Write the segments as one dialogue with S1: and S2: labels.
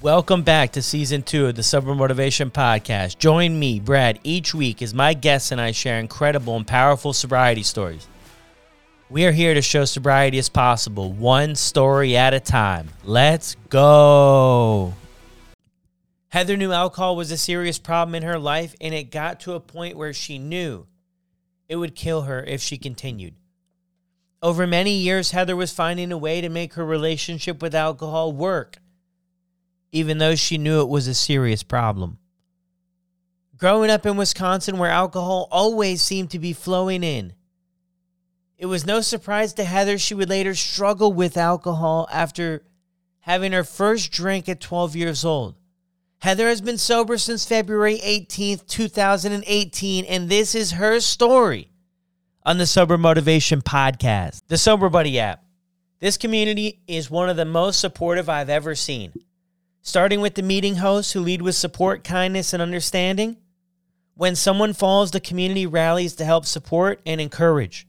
S1: Welcome back to season two of the Sober Motivation Podcast. Join me, Brad, each week as my guests and I share incredible and powerful sobriety stories. We are here to show sobriety is possible, one story at a time. Let's go. Heather knew alcohol was a serious problem in her life, and it got to a point where she knew it would kill her if she continued. Over many years, Heather was finding a way to make her relationship with alcohol work even though she knew it was a serious problem. Growing up in Wisconsin, where alcohol always seemed to be flowing in, it was no surprise to Heather she would later struggle with alcohol after having her first drink at 12 years old. Heather has been sober since February 18th, 2018, and this is her story on the Sober Motivation Podcast, the Sober Buddy app. This community is one of the most supportive I've ever seen starting with the meeting hosts who lead with support, kindness, and understanding. When someone falls, the community rallies to help support and encourage.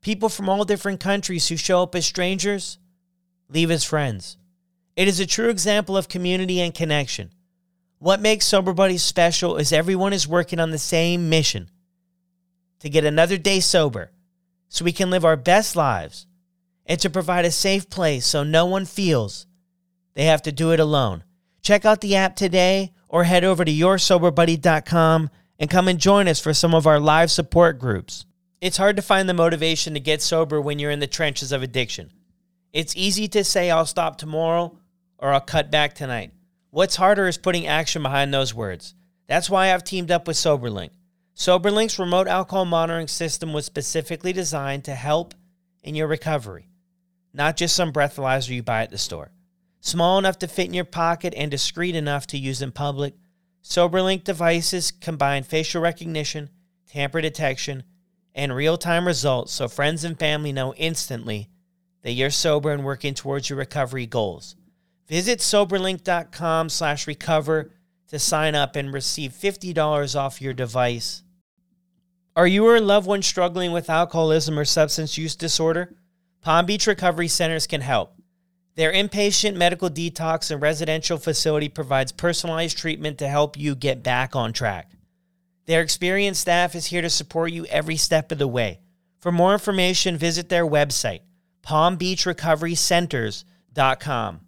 S1: People from all different countries who show up as strangers leave as friends. It is a true example of community and connection. What makes Sober Buddies special is everyone is working on the same mission to get another day sober so we can live our best lives and to provide a safe place so no one feels they have to do it alone. Check out the app today or head over to yoursoberbuddy.com and come and join us for some of our live support groups. It's hard to find the motivation to get sober when you're in the trenches of addiction. It's easy to say, I'll stop tomorrow or I'll cut back tonight. What's harder is putting action behind those words. That's why I've teamed up with SoberLink. SoberLink's remote alcohol monitoring system was specifically designed to help in your recovery, not just some breathalyzer you buy at the store. Small enough to fit in your pocket and discreet enough to use in public, SoberLink devices combine facial recognition, tamper detection, and real-time results so friends and family know instantly that you're sober and working towards your recovery goals. Visit soberlink.com slash recover to sign up and receive $50 off your device. Are you or a loved one struggling with alcoholism or substance use disorder? Palm Beach Recovery Centers can help. Their inpatient medical detox and residential facility provides personalized treatment to help you get back on track. Their experienced staff is here to support you every step of the way. For more information, visit their website, palmbeachrecoverycenters.com.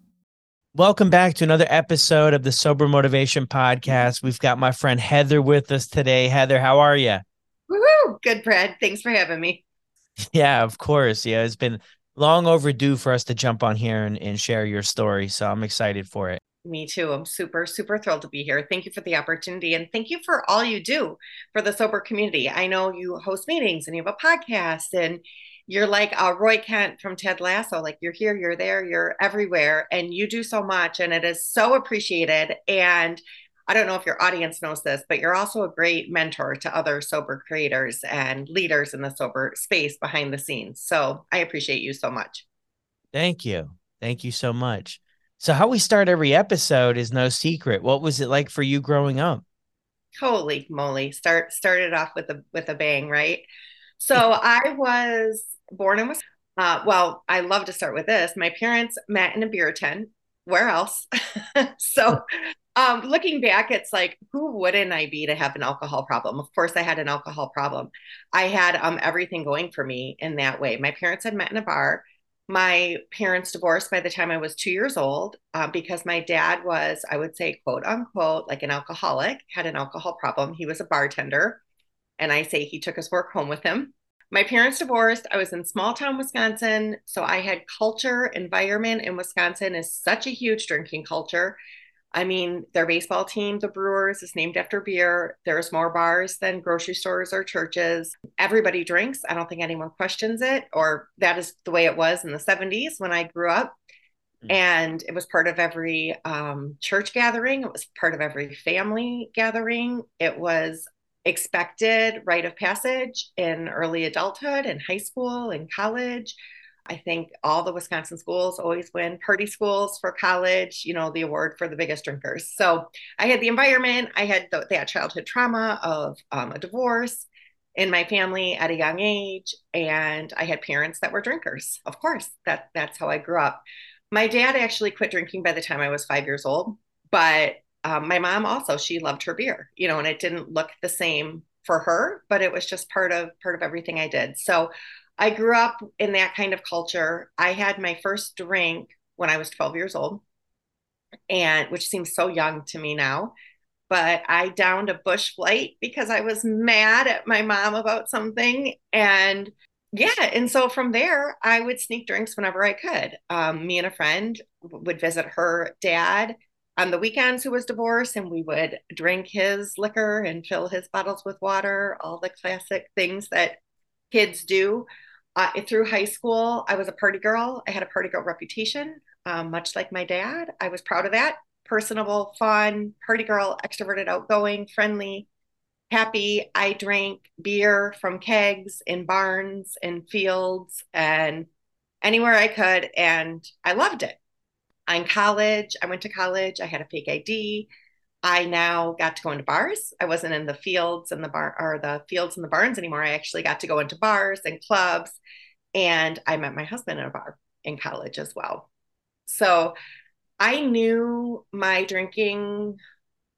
S1: Welcome back to another episode of the Sober Motivation Podcast. We've got my friend Heather with us today. Heather, how are you?
S2: Woohoo! Good, Brad. Thanks for having me.
S1: Yeah, of course. Yeah, it's been long overdue for us to jump on here and, and share your story. So I'm excited for it.
S2: Me too. I'm super, super thrilled to be here. Thank you for the opportunity and thank you for all you do for the sober community. I know you host meetings and you have a podcast and you're like uh, Roy Kent from Ted Lasso. Like you're here, you're there, you're everywhere, and you do so much, and it is so appreciated. And I don't know if your audience knows this, but you're also a great mentor to other sober creators and leaders in the sober space behind the scenes. So I appreciate you so much.
S1: Thank you. Thank you so much. So how we start every episode is no secret. What was it like for you growing up?
S2: Holy moly. Start started off with a with a bang, right? So I was born in Wisconsin. Uh, well, I love to start with this. My parents met in a beer tent. Where else? so um, looking back, it's like, who wouldn't I be to have an alcohol problem? Of course, I had an alcohol problem. I had um, everything going for me in that way. My parents had met in a bar. My parents divorced by the time I was two years old uh, because my dad was, I would say, quote unquote, like an alcoholic, had an alcohol problem. He was a bartender. And I say he took his work home with him. My parents divorced. I was in small town Wisconsin. So I had culture, environment in Wisconsin is such a huge drinking culture I mean, their baseball team, the Brewers, is named after beer. There's more bars than grocery stores or churches. Everybody drinks. I don't think anyone questions it, or that is the way it was in the 70s when I grew up. Mm-hmm. And it was part of every um, church gathering, it was part of every family gathering. It was expected rite of passage in early adulthood in high school in college. I think all the Wisconsin schools always win party schools for college, you know, the award for the biggest drinkers. So I had the environment, I had the, that childhood trauma of um, a divorce in my family at a young age, and I had parents that were drinkers. Of course, that that's how I grew up. My dad actually quit drinking by the time I was five years old, but um, my mom also she loved her beer, you know, and it didn't look the same for her, but it was just part of part of everything I did. So I grew up in that kind of culture. I had my first drink when I was 12 years old, and which seems so young to me now. But I downed a Busch Light because I was mad at my mom about something, and yeah, and so from there, I would sneak drinks whenever I could. Um, me and a friend would visit her dad on the weekends who was divorced, and we would drink his liquor and fill his bottles with water, all the classic things that kids do. Uh, through high school, I was a party girl. I had a party girl reputation, um, much like my dad. I was proud of that. Personable, fun, party girl, extroverted, outgoing, friendly, happy. I drank beer from kegs in barns and fields and anywhere I could. And I loved it. In college, I went to college. I had a fake ID. I now got to go into bars. I wasn't in the fields and the bar or the fields and the barns anymore. I actually got to go into bars and clubs. And I met my husband in a bar in college as well. So I knew my drinking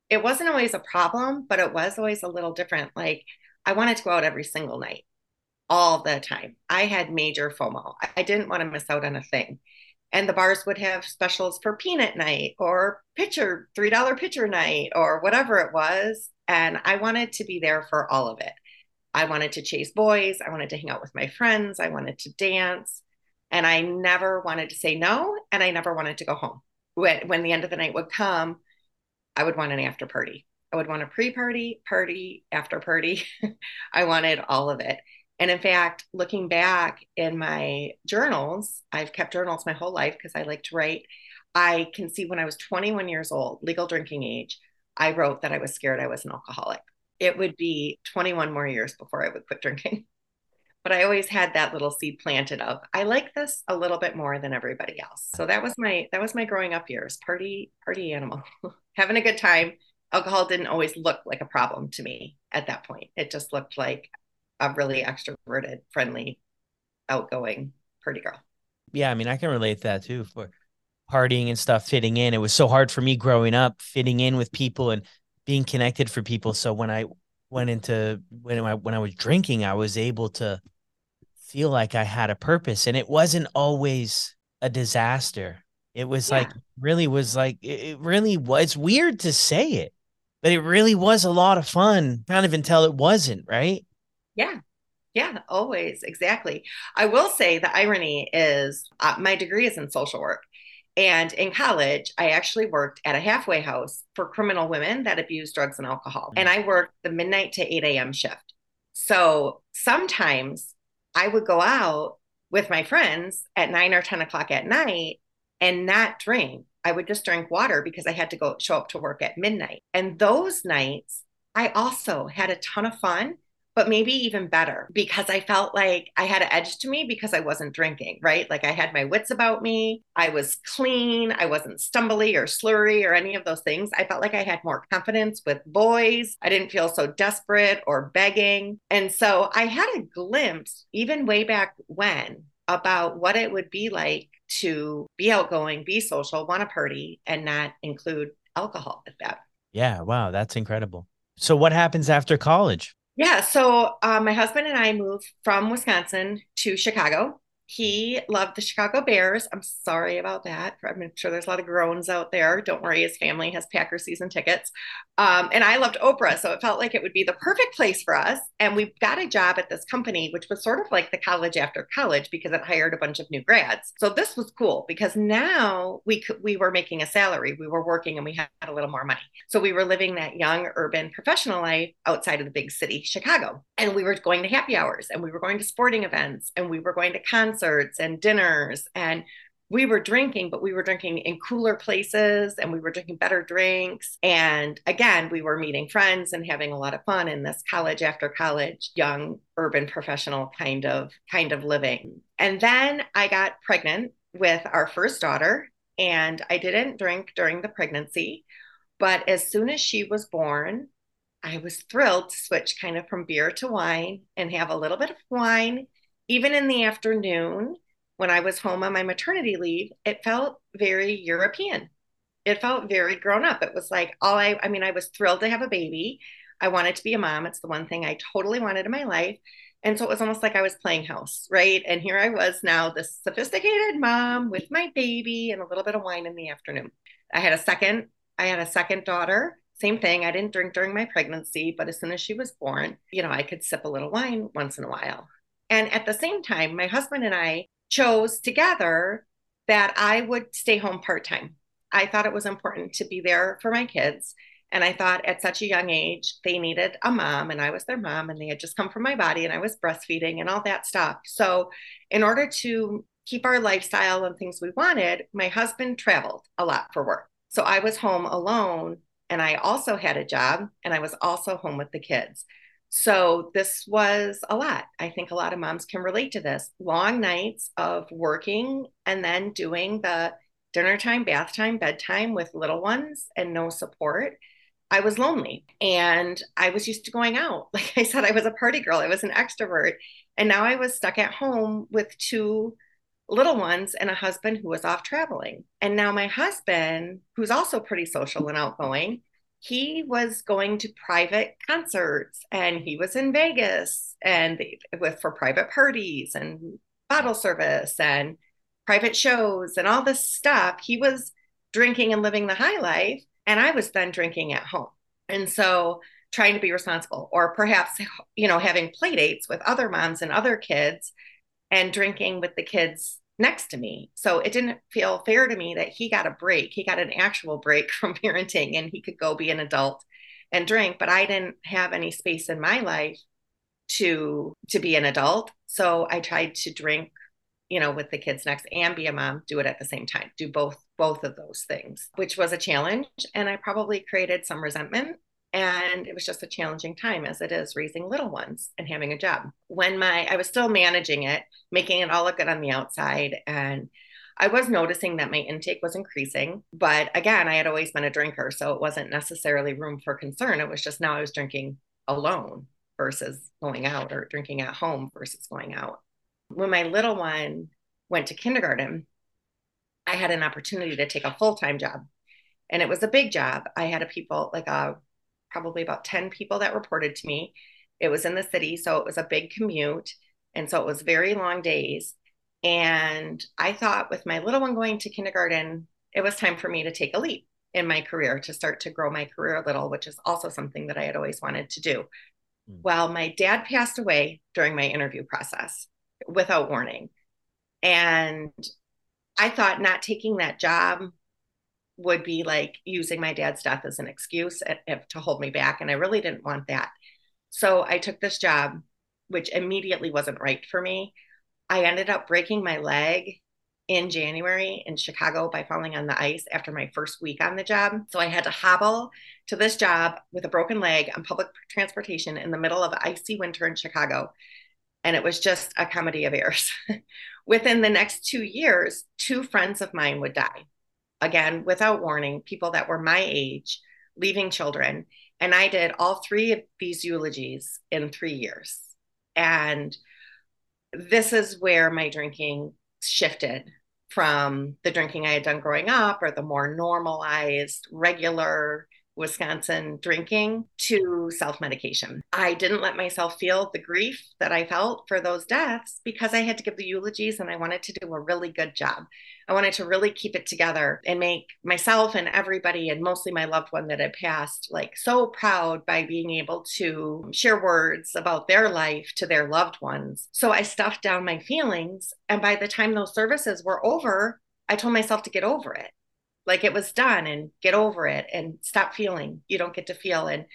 S2: it wasn't always a problem, but it was always a little different. Like I wanted to go out every single night, all the time. I had major FOMO. I didn't want to miss out on a thing. And the bars would have specials for peanut night or pitcher, $3 pitcher night or whatever it was. And I wanted to be there for all of it. I wanted to chase boys. I wanted to hang out with my friends. I wanted to dance. And I never wanted to say no. And I never wanted to go home. When, when the end of the night would come, I would want an after party. I would want a pre party, party, after party. I wanted all of it. And in fact, looking back in my journals, I've kept journals my whole life because I like to write. I can see when I was 21 years old, legal drinking age, I wrote that I was scared I was an alcoholic. It would be 21 more years before I would quit drinking. But I always had that little seed planted of I like this a little bit more than everybody else. So that was my that was my growing up years. Party party animal. having a good time. Alcohol didn't always look like a problem to me at that point. It just looked like a really extroverted, friendly, outgoing party girl.
S1: Yeah, I mean, I can relate to that too for partying and stuff, fitting in. It was so hard for me growing up, fitting in with people and being connected for people. So when I went into when I when I was drinking, I was able to feel like I had a purpose, and it wasn't always a disaster. It was yeah. like really was like it really was weird to say it, but it really was a lot of fun, kind of until it wasn't, right?
S2: Yeah. Yeah, always. Exactly. I will say the irony is uh, my degree is in social work. And in college, I actually worked at a halfway house for criminal women that abuse drugs and alcohol. Mm-hmm. And I worked the midnight to 8 a.m. shift. So sometimes I would go out with my friends at nine or 10 o'clock at night and not drink. I would just drink water because I had to go show up to work at midnight. And those nights, I also had a ton of fun, but maybe even better because I felt like I had an edge to me because I wasn't drinking, right? Like I had my wits about me. I was clean. I wasn't stumbly or slurry or any of those things. I felt like I had more confidence with boys. I didn't feel so desperate or begging. And so I had a glimpse, even way back when, about what it would be like to be outgoing, be social, want to party, and not include alcohol with that.
S1: Yeah, wow, that's incredible. So, what happens after college?
S2: Yeah, so uh, my husband and I moved from Wisconsin to Chicago he loved the Chicago Bears. I'm sorry about that. I'm sure there's a lot of groans out there. Don't worry, his family has Packer season tickets. Um, and I loved Oprah. So it felt like it would be the perfect place for us. And we got a job at this company, which was sort of like the college after college because it hired a bunch of new grads. So this was cool because now we could, we were making a salary. We were working and we had a little more money. So we were living that young urban professional life outside of the big city, Chicago. And we were going to happy hours and we were going to sporting events and we were going to concerts concerts and dinners and we were drinking, but we were drinking in cooler places and we were drinking better drinks. And again, we were meeting friends and having a lot of fun in this college after college, young urban professional kind of kind of living. And then I got pregnant with our first daughter and I didn't drink during the pregnancy, but as soon as she was born, I was thrilled to switch kind of from beer to wine and have a little bit of wine even in the afternoon when I was home on my maternity leave, it felt very European. It felt very grown up. It was like all I, I mean, I was thrilled to have a baby. I wanted to be a mom. It's the one thing I totally wanted in my life. And so it was almost like I was playing house, right? And here I was now, this sophisticated mom with my baby and a little bit of wine in the afternoon. I had a second, I had a second daughter. Same thing. I didn't drink during my pregnancy, but as soon as she was born, you know, I could sip a little wine once in a while. And at the same time, my husband and I chose together that I would stay home part time. I thought it was important to be there for my kids and I thought at such a young age, they needed a mom, and I was their mom, and they had just come from my body, and I was breastfeeding and all that stuff. So, in order to keep our lifestyle and things we wanted, my husband traveled a lot for work. So, I was home alone, and I also had a job, and I was also home with the kids. So, this was a lot. I think a lot of moms can relate to this long nights of working and then doing the dinner time, bath time, bedtime with little ones and no support I was lonely and I was used to going out. Like I said, I was a party girl, I was an extrovert. And now I was stuck at home with two little ones and a husband who was off traveling. And now my husband, who's also pretty social and outgoing, he was going to private concerts and he was in Vegas and with for private parties and bottle service and private shows and all this stuff. He was drinking and living the high life and I was then drinking at home. And so trying to be responsible, or perhaps, you know, having play dates with other moms and other kids and drinking with the kids next to me. So it didn't feel fair to me that he got a break. He got an actual break from parenting and he could go be an adult and drink, but I didn't have any space in my life to to be an adult. So I tried to drink you know, with the kids next and be a mom, do it at the same time, do both both of those things, which was a challenge. And I probably created some resentment. And it was just a challenging time as it is raising little ones and having a job. When my I was still managing it, making it all look good on the outside. And I was noticing that my intake was increasing. But again, I had always been a drinker. So it wasn't necessarily room for concern. It was just now I was drinking alone versus going out or drinking at home versus going out when my little one went to kindergarten, I had an opportunity to take a full time job. And it was a big job. I had a people, like a, probably about 10 people that reported to me. It was in the city. So it was a big commute. And so it was very long days. And I thought with my little one going to kindergarten, it was time for me to take a leap in my career to start to grow my career a little, which is also something that I had always wanted to do. Mm. Well, my dad passed away during my interview process without warning. And I thought not taking that job would be like using my dad's death as an excuse eh, eh, to hold me back. And I really didn't want that. So I took this job, which immediately wasn't right for me. I ended up breaking my leg in January in Chicago by falling on the ice after my first week on the job. So I had to hobble to this job with a broken leg on public transportation in the middle of icy winter in Chicago and it was just a comedy of errors. Within the next two years, two friends of mine would die. Again, without warning, people that were my age, leaving children. And I did all three of these eulogies in three years. And this is where my drinking shifted from the drinking I had done growing up or the more normalized, regular Wisconsin drinking to self medication. I didn't let myself feel the grief that I felt for those deaths because I had to give the eulogies and I wanted to do a really good job. I wanted to really keep it together and make myself and everybody, and mostly my loved one that had passed, like so proud by being able to share words about their life to their loved ones. So I stuffed down my feelings. And by the time those services were over, I told myself to get over it like it was done and get over it and stop feeling you don't get to feel and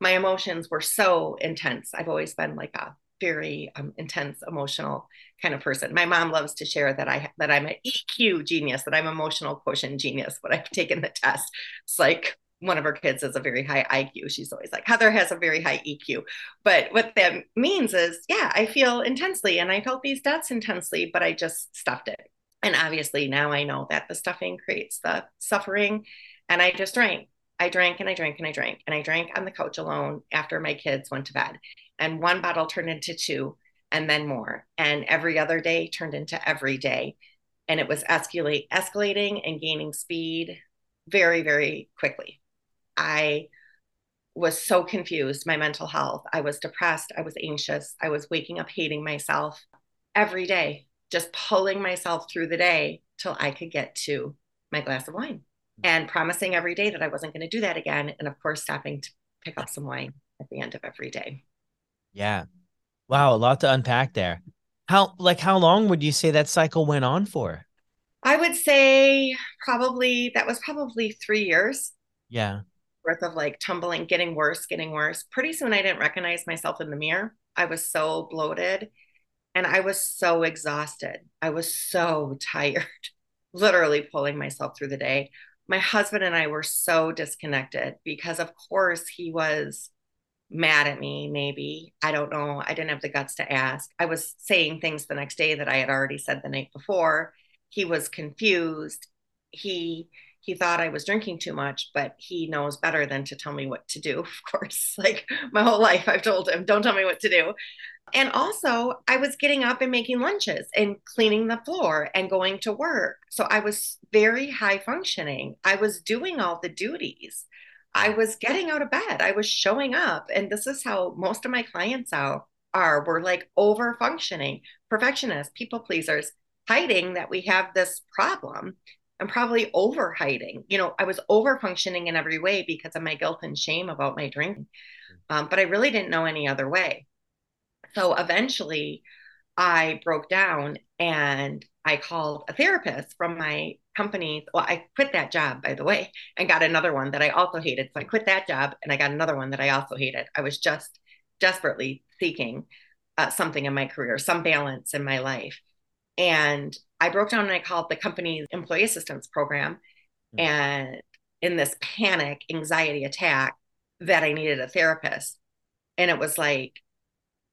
S2: my emotions were so intense i've always been like a very um, intense emotional kind of person my mom loves to share that i that i'm an eq genius that i'm emotional quotient genius but i've taken the test it's like one of her kids has a very high IQ. She's always like, Heather has a very high EQ. But what that means is, yeah, I feel intensely and I felt these deaths intensely, but I just stuffed it. And obviously now I know that the stuffing creates the suffering. And I just drank. I drank and I drank and I drank and I drank on the couch alone after my kids went to bed. And one bottle turned into two. and then more. And every other day turned into every day. And it was escalate, escalating and gaining speed very, very quickly. I was so confused, my mental health. I was depressed. I was anxious. I was waking up hating myself every day, just pulling myself through the day till I could get to my glass of wine and promising every day that I wasn't going to do that again. And of course, stopping to pick up some wine at the end of every day.
S1: Yeah. Wow. A lot to unpack there. How, like, how long would you say that cycle went on for?
S2: I would say probably that was probably three years.
S1: Yeah.
S2: Worth of like tumbling, getting worse, getting worse. Pretty soon I didn't recognize myself in the mirror. I was so bloated and I was so exhausted. I was so tired, literally pulling myself through the day. My husband and I were so disconnected because, of course, he was mad at me, maybe. I don't know. I didn't have the guts to ask. I was saying things the next day that I had already said the night before. He was confused. He he thought I was drinking too much, but he knows better than to tell me what to do, of course. Like my whole life I've told him, don't tell me what to do. And also, I was getting up and making lunches and cleaning the floor and going to work. So I was very high functioning. I was doing all the duties. I was getting out of bed. I was showing up. And this is how most of my clients are. are. We're like over functioning, perfectionists, people pleasers, hiding that we have this problem. I'm probably over hiding. You know, I was over functioning in every way because of my guilt and shame about my drinking. Um, but I really didn't know any other way. So eventually I broke down and I called a therapist from my company. Well, I quit that job, by the way, and got another one that I also hated. So I quit that job and I got another one that I also hated. I was just desperately seeking uh, something in my career, some balance in my life. And I broke down and I called the company's employee assistance program. Mm-hmm. And in this panic, anxiety attack, that I needed a therapist. And it was like,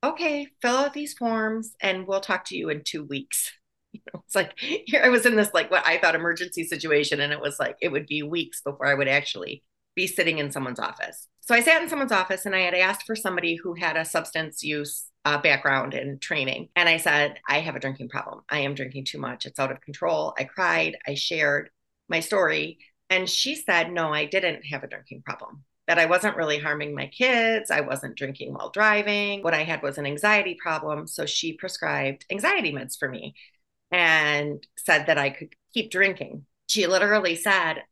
S2: okay, fill out these forms and we'll talk to you in two weeks. You know, it's like here I was in this like what I thought emergency situation, and it was like it would be weeks before I would actually be sitting in someone's office. So I sat in someone's office and I had asked for somebody who had a substance use uh, background and training. And I said, I have a drinking problem. I am drinking too much. It's out of control. I cried. I shared my story. And she said, No, I didn't have a drinking problem that I wasn't really harming my kids. I wasn't drinking while driving. What I had was an anxiety problem. So she prescribed anxiety meds for me and said that I could keep drinking. She literally said,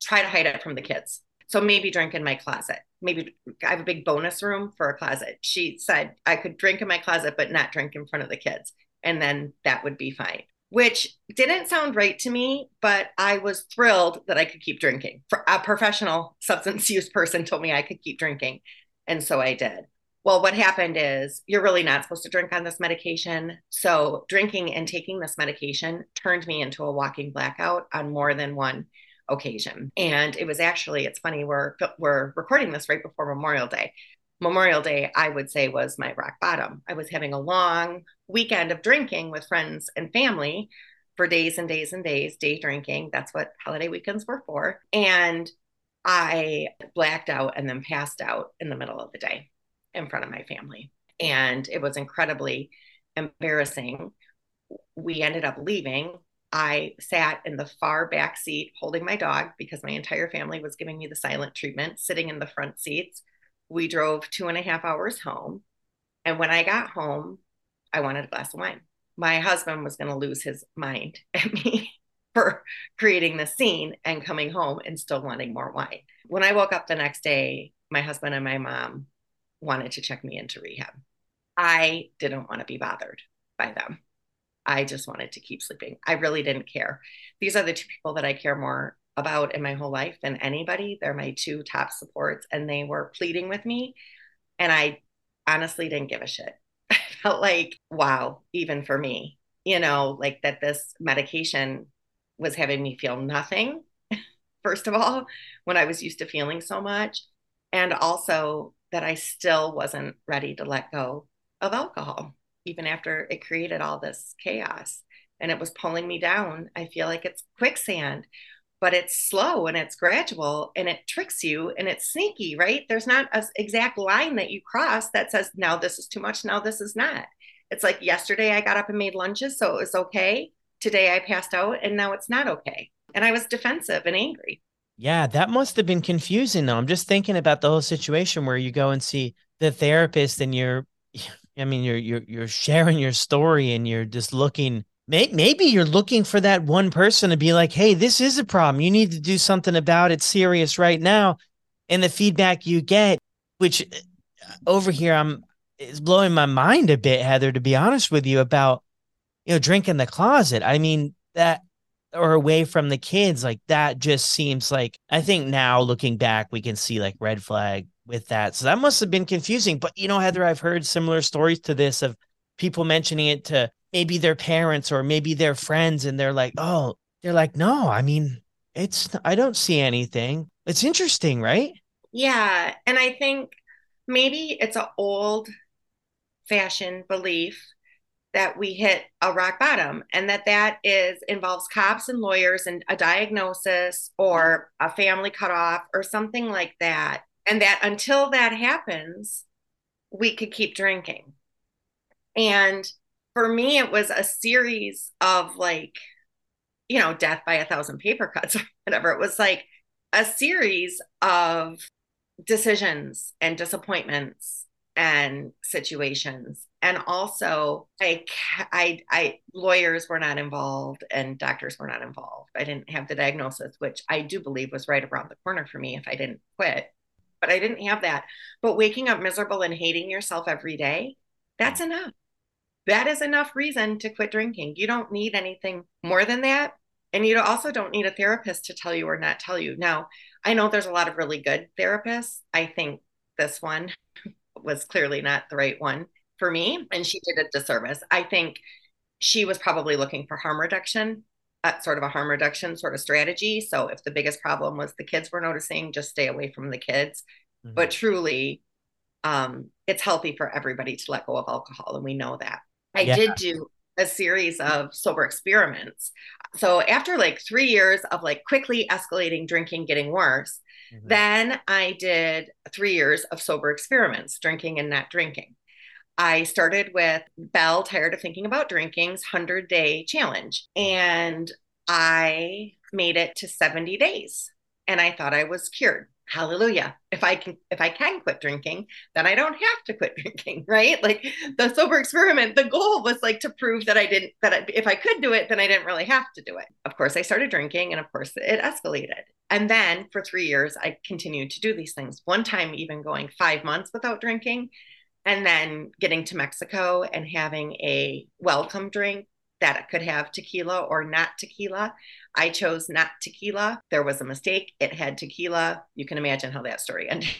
S2: try to hide it from the kids. So maybe drink in my closet. Maybe I have a big bonus room for a closet. She said I could drink in my closet, but not drink in front of the kids. And then that would be fine which didn't sound right to me, but I was thrilled that I could keep drinking. A professional substance use person told me I could keep drinking. And so I did. Well, what happened is you're really not supposed to drink on this medication. So drinking and taking this medication turned me into a walking blackout on more than one occasion. And it was actually, it's funny, we're we're recording this right before Memorial Day. Memorial Day, I would say, was my rock bottom. I was having a long weekend of drinking with friends and family for days and days and days, day drinking. That's what holiday weekends were for. And I blacked out and then passed out in the middle of the day in front of my family. And it was incredibly embarrassing. We ended up leaving. I sat in the far back seat holding my dog because my entire family was giving me the silent treatment, sitting in the front seats we drove two and a half hours home. And when I got home, I wanted a glass of wine. My husband was going to lose his mind at me for creating the scene and coming home and still wanting more wine. When I woke up the next day, my husband and my mom wanted to check me into rehab. I didn't want to be bothered by them. I just wanted to keep sleeping. I really didn't care. These are the two people that I care more about in my whole life than anybody. They're my two top supports, and they were pleading with me. And I honestly didn't give a shit. I felt like, wow, even for me, you know, like that this medication was having me feel nothing, first of all, when I was used to feeling so much. And also that I still wasn't ready to let go of alcohol, even after it created all this chaos and it was pulling me down. I feel like it's quicksand but it's slow and it's gradual and it tricks you and it's sneaky, right? There's not an exact line that you cross that says, now this is too much, now this is not. It's like yesterday I got up and made lunches, so it was okay. Today I passed out and now it's not okay. And I was defensive and angry.
S1: Yeah, that must have been confusing though. I'm just thinking about the whole situation where you go and see the therapist and you're I mean you're you're you're sharing your story and you're just looking maybe you're looking for that one person to be like, "Hey, this is a problem. You need to do something about it serious right now." And the feedback you get, which uh, over here I'm is blowing my mind a bit, Heather, to be honest with you about you know drinking the closet. I mean that or away from the kids like that just seems like i think now looking back we can see like red flag with that. So that must have been confusing but you know heather i've heard similar stories to this of people mentioning it to maybe their parents or maybe their friends and they're like oh they're like no i mean it's i don't see anything. It's interesting right?
S2: Yeah and i think maybe it's an old fashioned belief that we hit a rock bottom and that that is involves cops and lawyers and a diagnosis or a family cutoff or something like that and that until that happens we could keep drinking. And for me it was a series of like you know death by a thousand paper cuts or whatever. It was like a series of decisions and disappointments and situations. And also I, I i lawyers were not involved and doctors were not involved. I didn't have the diagnosis which i do believe was right around the corner for me if i didn't quit but i didn't have that. But waking up miserable and hating yourself every day that's enough. That is enough reason to quit drinking. You don't need anything more than that. And you also don't need a therapist to tell you or not tell you. Now i know there's a lot of really good therapists. I think this one was clearly not the right one for me. And she did a disservice. I think she was probably looking for harm reduction, sort of a harm reduction sort of strategy. So if the biggest problem was the kids were noticing, just stay away from the kids. Mm-hmm. But truly, um, it's healthy for everybody to let go of alcohol. And we know that. I yeah. did do a series of sober experiments. So after like three years of like quickly escalating drinking, getting worse, Mm-hmm. Then I did three years of sober experiments, drinking and not drinking. I started with Belle, Tired of Thinking About Drinking's 100 Day Challenge. And I made it to 70 days. And I thought I was cured. Hallelujah. If i can if i can quit drinking then i don't have to quit drinking right? Like the sober experiment the goal was like to prove that i didn't that if i could do it then i didn't really have to do it. Of course i started drinking and of course it escalated. And then for 3 years i continued to do these things. One time even going 5 months without drinking and then getting to mexico and having a welcome drink that could have tequila or not tequila. I chose not tequila. There was a mistake. It had tequila. You can imagine how that story ended.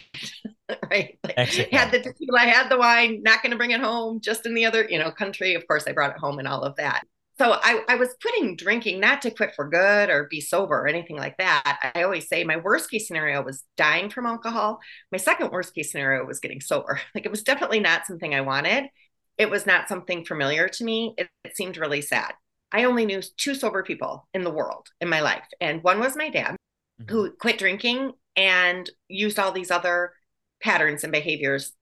S2: right? Like, had the tequila, had the wine, not going to bring it home, just in the other, you know, country. Of course, I brought it home and all of that. So I, I was quitting drinking, not to quit for good or be sober or anything like that. I always say my worst case scenario was dying from alcohol. My second worst case scenario was getting sober. Like it was definitely not something I wanted it was not something familiar to me. It, it, seemed really sad. I only knew two sober people in the world in my life. And one was my dad, mm-hmm. who quit drinking and used all these other patterns and behaviors,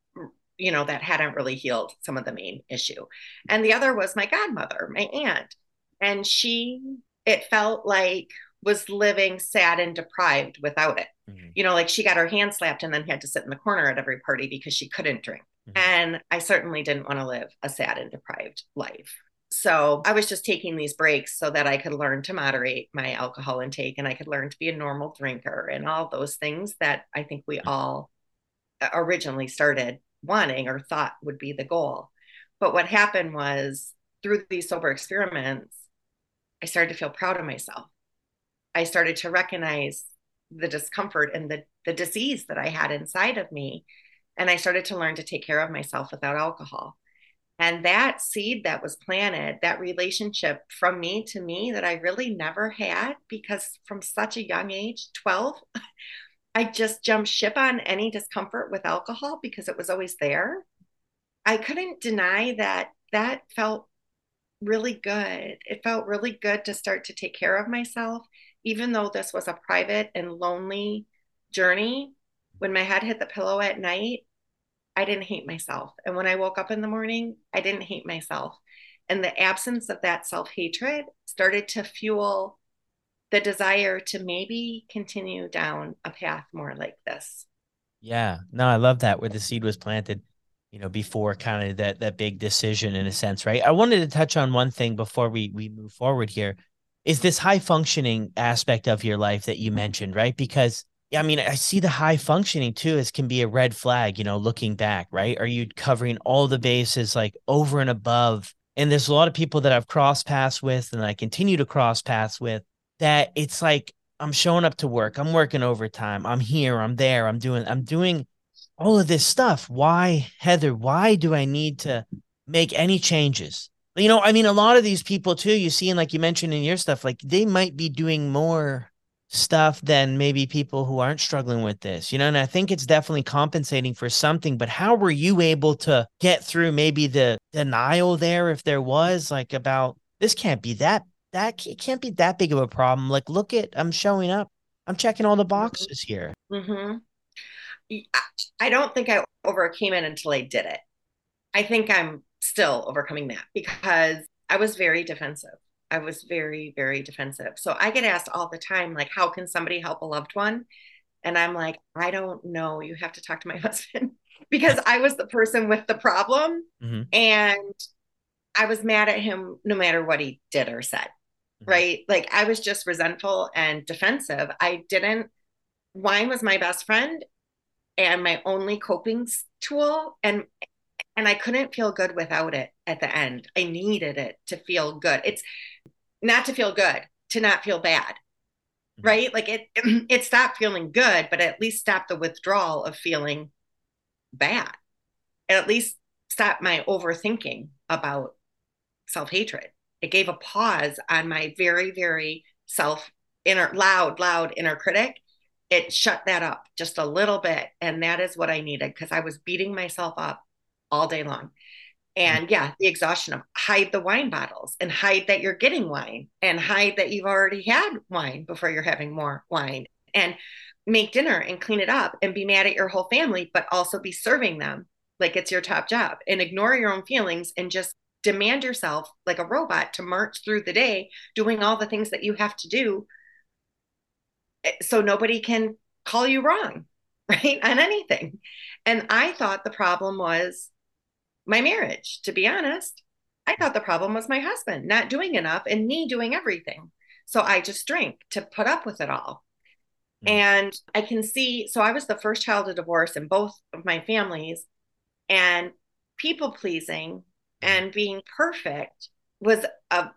S2: you know, that hadn't really healed some of the main issue. And the other was my godmother, my aunt. And she, it felt like, was living sad and deprived without it. Mm-hmm. You know, like she got her hand slapped and then had to sit in the corner at every party because she couldn't drink. Mm-hmm. And I certainly didn't want to live a sad and deprived life. So I was just taking these breaks so that I could learn to moderate my alcohol intake and I could learn to be a normal drinker and all those things that I think we all uh, originally started wanting or thought would be the goal. But what happened was through these sober experiments, I started to feel proud of myself. I started to recognize the discomfort and the, the disease that I had inside of me and I started to learn to take care of myself without alcohol. And that seed that was planted, that relationship from me to me that I really never had because from such a young age, 12, I just jumped ship on any discomfort with alcohol because it was always there. I couldn't deny that that felt really good. It felt really good to start to take care of myself, even though this was a private and lonely journey when my head hit the pillow at night, I didn't hate myself. And when I woke up in the morning, I didn't hate myself. And the absence of that self hatred started to fuel the desire to maybe continue down a path more like this.
S1: Yeah. No, I love that where the seed was planted, you know, before kind of that that big decision in a sense, right? I wanted to touch on one thing before we we move forward here. Is this high functioning aspect of your life that you mentioned, right? Because I mean, I see the high functioning too as can be a red flag, you know, looking back, right? Are you covering all the bases like over and above? And there's a lot of people that I've crossed paths with and I continue to cross paths with that it's like I'm showing up to work, I'm working overtime, I'm here, I'm there, I'm doing, I'm doing all of this stuff. Why, Heather, why do I need to make any changes? You know, I mean, a lot of these people too, you see, and like you mentioned in your stuff, like they might be doing more stuff than maybe people who aren't struggling with this, you know, and I think it's definitely compensating for something. But how were you able to get through maybe the denial there, if there was like about this can't be that, that it can't be that big of a problem. Like, look at, I'm showing up, I'm checking all the mm-hmm. boxes here.
S2: Mm-hmm. I don't think I overcame it until I did it. I think I'm still overcoming that because I was very defensive. I was very, very defensive. So I get asked all the time, like, how can somebody help a loved one? And I'm like, I don't know. You have to talk to my husband because I was the person with the problem. Mm-hmm. And I was mad at him no matter what he did or said. Mm-hmm. Right. Like I was just resentful and defensive. I didn't, wine was my best friend and my only coping tool. And and I couldn't feel good without it at the end. I needed it to feel good. It's not to feel good, to not feel bad. Mm-hmm. Right? Like it it stopped feeling good, but at least stopped the withdrawal of feeling bad. It at least stopped my overthinking about self-hatred. It gave a pause on my very, very self inner loud, loud inner critic. It shut that up just a little bit. And that is what I needed because I was beating myself up all day long. And mm. yeah, the exhaustion of hide the wine bottles and hide that you're getting wine and hide that you've already had wine before you're having more wine and make dinner and clean it up and be mad at your whole family, but also be serving them like it's your top job and ignore your own feelings and just demand yourself like a robot to march through the day doing all the things that you have to do eh, so nobody can call you wrong, right? On anything. And I thought the problem was my marriage, to be honest. I thought the problem was my husband not doing enough and me doing everything. So I just drank to put up with it all. Mm. And I can see, so I was the first child of divorce in both of my families, and people pleasing. And being perfect was a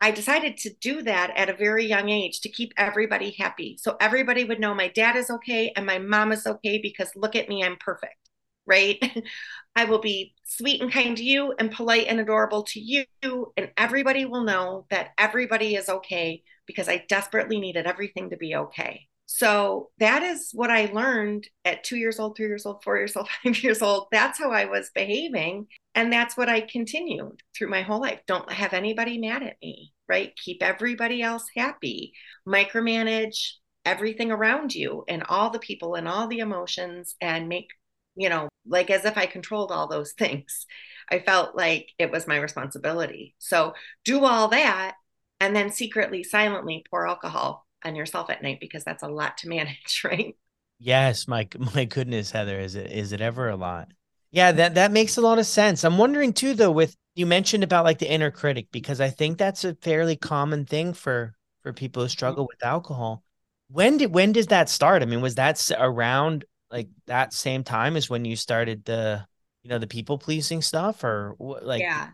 S2: I decided to do that at a very young age to keep everybody happy. So everybody would know my dad is okay and my mom is okay because look at me, I'm perfect right? I will be sweet and kind to you and polite and adorable to you. And everybody will know that everybody is okay because I desperately needed everything to be okay. So that is what I learned at two years old, three years old, four years old, five years old. That's how I was behaving. And that's what I continued through my whole life. Don't have anybody mad at me, right? Keep everybody else happy, micromanage everything around you and all the people and all the emotions and make you know, like as if I controlled all those things. I felt like it was my responsibility. So do all that and then secretly, silently pour alcohol on yourself at night because that's a lot to manage, right?
S1: Yes, my my goodness, Heather, is it is it ever a lot? Yeah, that that makes a lot of sense. I'm wondering too, though, with you mentioned about like the inner critic because I think that's a fairly common thing for for people who mm-hmm. struggle with alcohol. When did when does that start? I mean, was that around like that same time as when you started the you know the people pleasing stuff or like
S2: yeah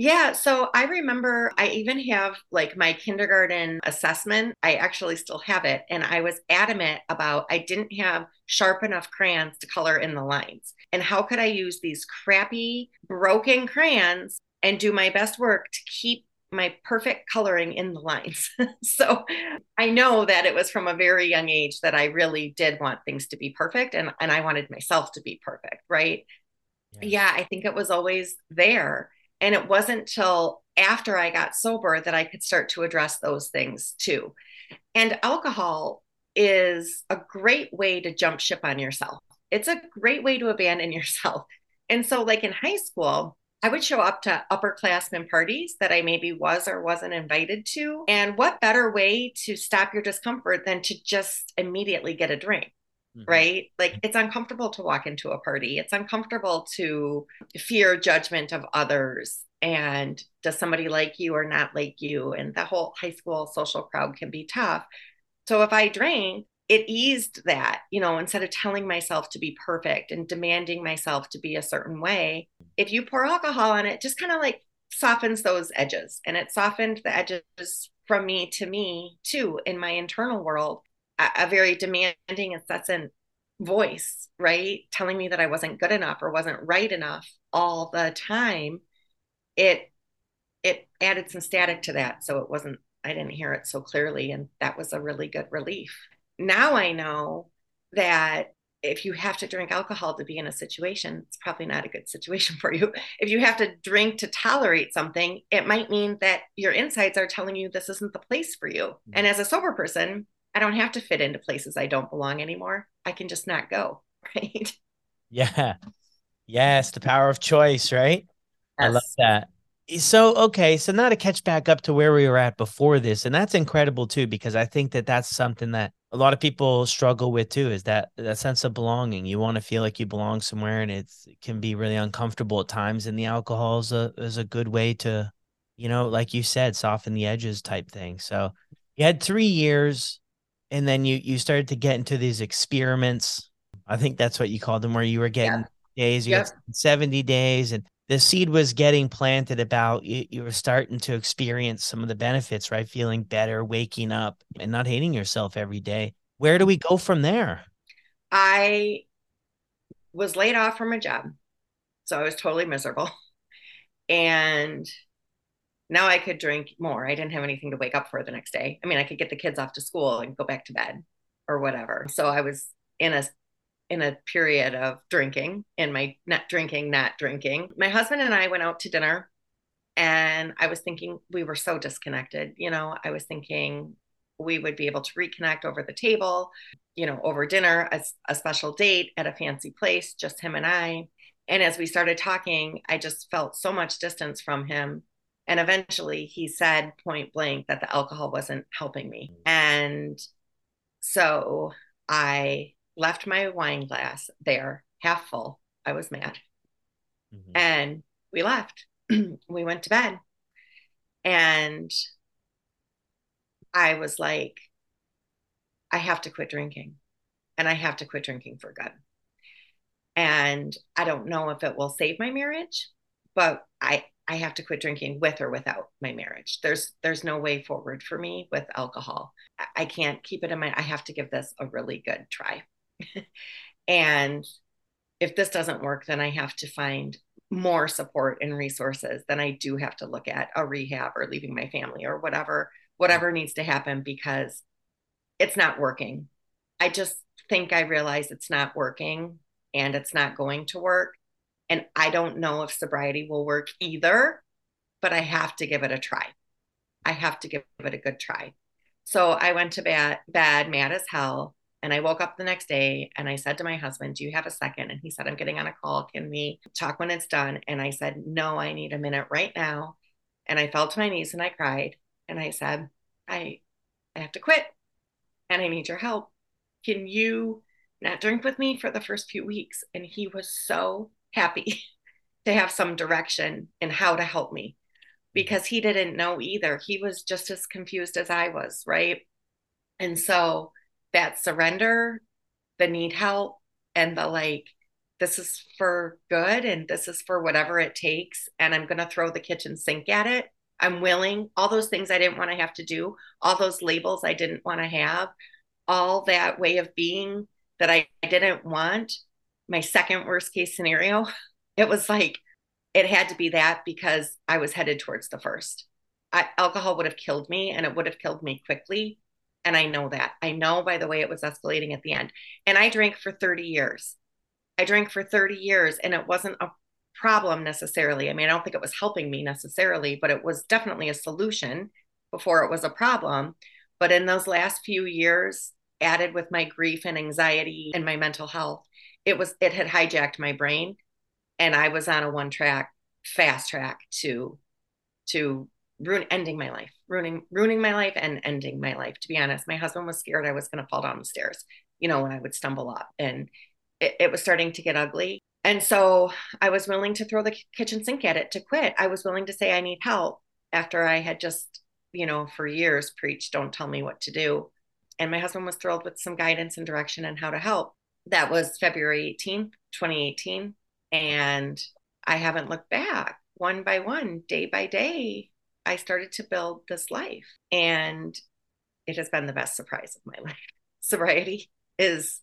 S2: yeah so i remember i even have like my kindergarten assessment i actually still have it and i was adamant about i didn't have sharp enough crayons to color in the lines and how could i use these crappy broken crayons and do my best work to keep my perfect coloring in the lines. so I know that it was from a very young age that I really did want things to be perfect and, and I wanted myself to be perfect, right? Yeah. yeah, I think it was always there. And it wasn't till after I got sober that I could start to address those things too. And alcohol is a great way to jump ship on yourself it's a great way to abandon yourself. And so, like in high school, I would show up to upperclassmen parties that I maybe was or wasn't invited to. And what better way to stop your discomfort than to just immediately get a drink? Mm-hmm. Right? Like it's uncomfortable to walk into a party. It's uncomfortable to fear judgment of others. And does somebody like you or not like you? And the whole high school social crowd can be tough. So if I drank, it eased that, you know, instead of telling myself to be perfect and demanding myself to be a certain way, if you pour alcohol on it, just kind of like softens those edges. And it softened the edges from me to me too in my internal world, a, a very demanding, incessant voice, right? Telling me that I wasn't good enough or wasn't right enough all the time. It it added some static to that. So it wasn't I didn't hear it so clearly. And that was a really good relief now I know that if you have to drink alcohol to be in a situation, it's probably not a good situation for you. If you have to drink to tolerate something, it might mean that your insides are telling you this isn't the place for you. Mm-hmm. And as a sober person, I don't have to fit into places I don't belong anymore. I can just not go. Right.
S1: Yeah. Yes. The power of choice, right? Yes. I love that. Eh, so, okay. So now to catch back up to where we were at before this, and that's incredible too, because I think that that's something that a lot of people struggle with too is that that sense of belonging you want to feel like you belong somewhere and it's, it can be really uncomfortable at times and the alcohol is a is a good way to you know like you said soften the edges type thing so you had 3 years and then you you started to get into these experiments i think that's what you called them where you were getting yeah. days you yep. 70 days and the seed was getting planted about you, you were starting to experience some of the benefits, right? Feeling better, waking up, and not hating yourself every day. Where do we go from there?
S2: I was laid off from a job. So I was totally miserable. And now I could drink more. I didn't have anything to wake up for the next day. I mean, I could get the kids off to school and go back to bed or whatever. So I was in a in a period of drinking in my not drinking, not drinking. My husband and I went out to dinner and I was thinking we were so disconnected. You know, I was thinking we would be able to reconnect over the table, you know, over dinner, a, a special date at a fancy place, just him and I. And as we started talking, I just felt so much distance from him. And eventually he said point blank that the alcohol wasn't helping me. And so I left my wine glass there half full. I was mad. Mm-hmm. And we left. we went to bed. And I was like, I have to quit drinking. And I have to quit drinking for good. And I don't know if it will save my marriage, but I I have to quit drinking with or without my marriage. There's there's no way forward for me with alcohol. I can't keep it in my I have to give this a really good try. and if this doesn't work, then I have to find more support and resources. Then I do have to look at a rehab or leaving my family or whatever, whatever needs to happen because it's not working. I just think I realize it's not working and it's not going to work. And I don't know if sobriety will work either, but I have to give it a try. I have to give it a good try. So I went to bed, bed mad as hell and I woke up the next day and I said to my husband, Do you have a second? And he said, I'm getting on a call. Can we talk when it's done? And I said, No, I need a minute right now. And I fell to my knees and I cried. And I said, I, I have to quit and I need your help. Can you not drink with me for the first few weeks? And he was so happy to have some direction in how to help me because he didn't know either. He was just as confused as I was, right? And so that surrender, the need help, and the like, this is for good and this is for whatever it takes. And I'm going to throw the kitchen sink at it. I'm willing, all those things I didn't want to have to do, all those labels I didn't want to have, all that way of being that I didn't want. My second worst case scenario, it was like, it had to be that because I was headed towards the first. I, alcohol would have killed me and it would have killed me quickly. And I know that. I know by the way it was escalating at the end. And I drank for 30 years. I drank for 30 years and it wasn't a problem necessarily. I mean, I don't think it was helping me necessarily, but it was definitely a solution before it was a problem. But in those last few years, added with my grief and anxiety and my mental health, it was it had hijacked my brain and I was on a one track fast track to to ruin ending my life, ruining ruining my life and ending my life. To be honest, my husband was scared I was going to fall down the stairs. You know, when I would stumble up, and it, it was starting to get ugly. And so I was willing to throw the kitchen sink at it to quit. I was willing to say I need help after I had just, you know, for years preached, "Don't tell me what to do." And my husband was thrilled with some guidance and direction on how to help. That was February 18th, 2018. And I haven't looked back one by one, day by day. I started to build this life. And it has been the best surprise of my life. Sobriety is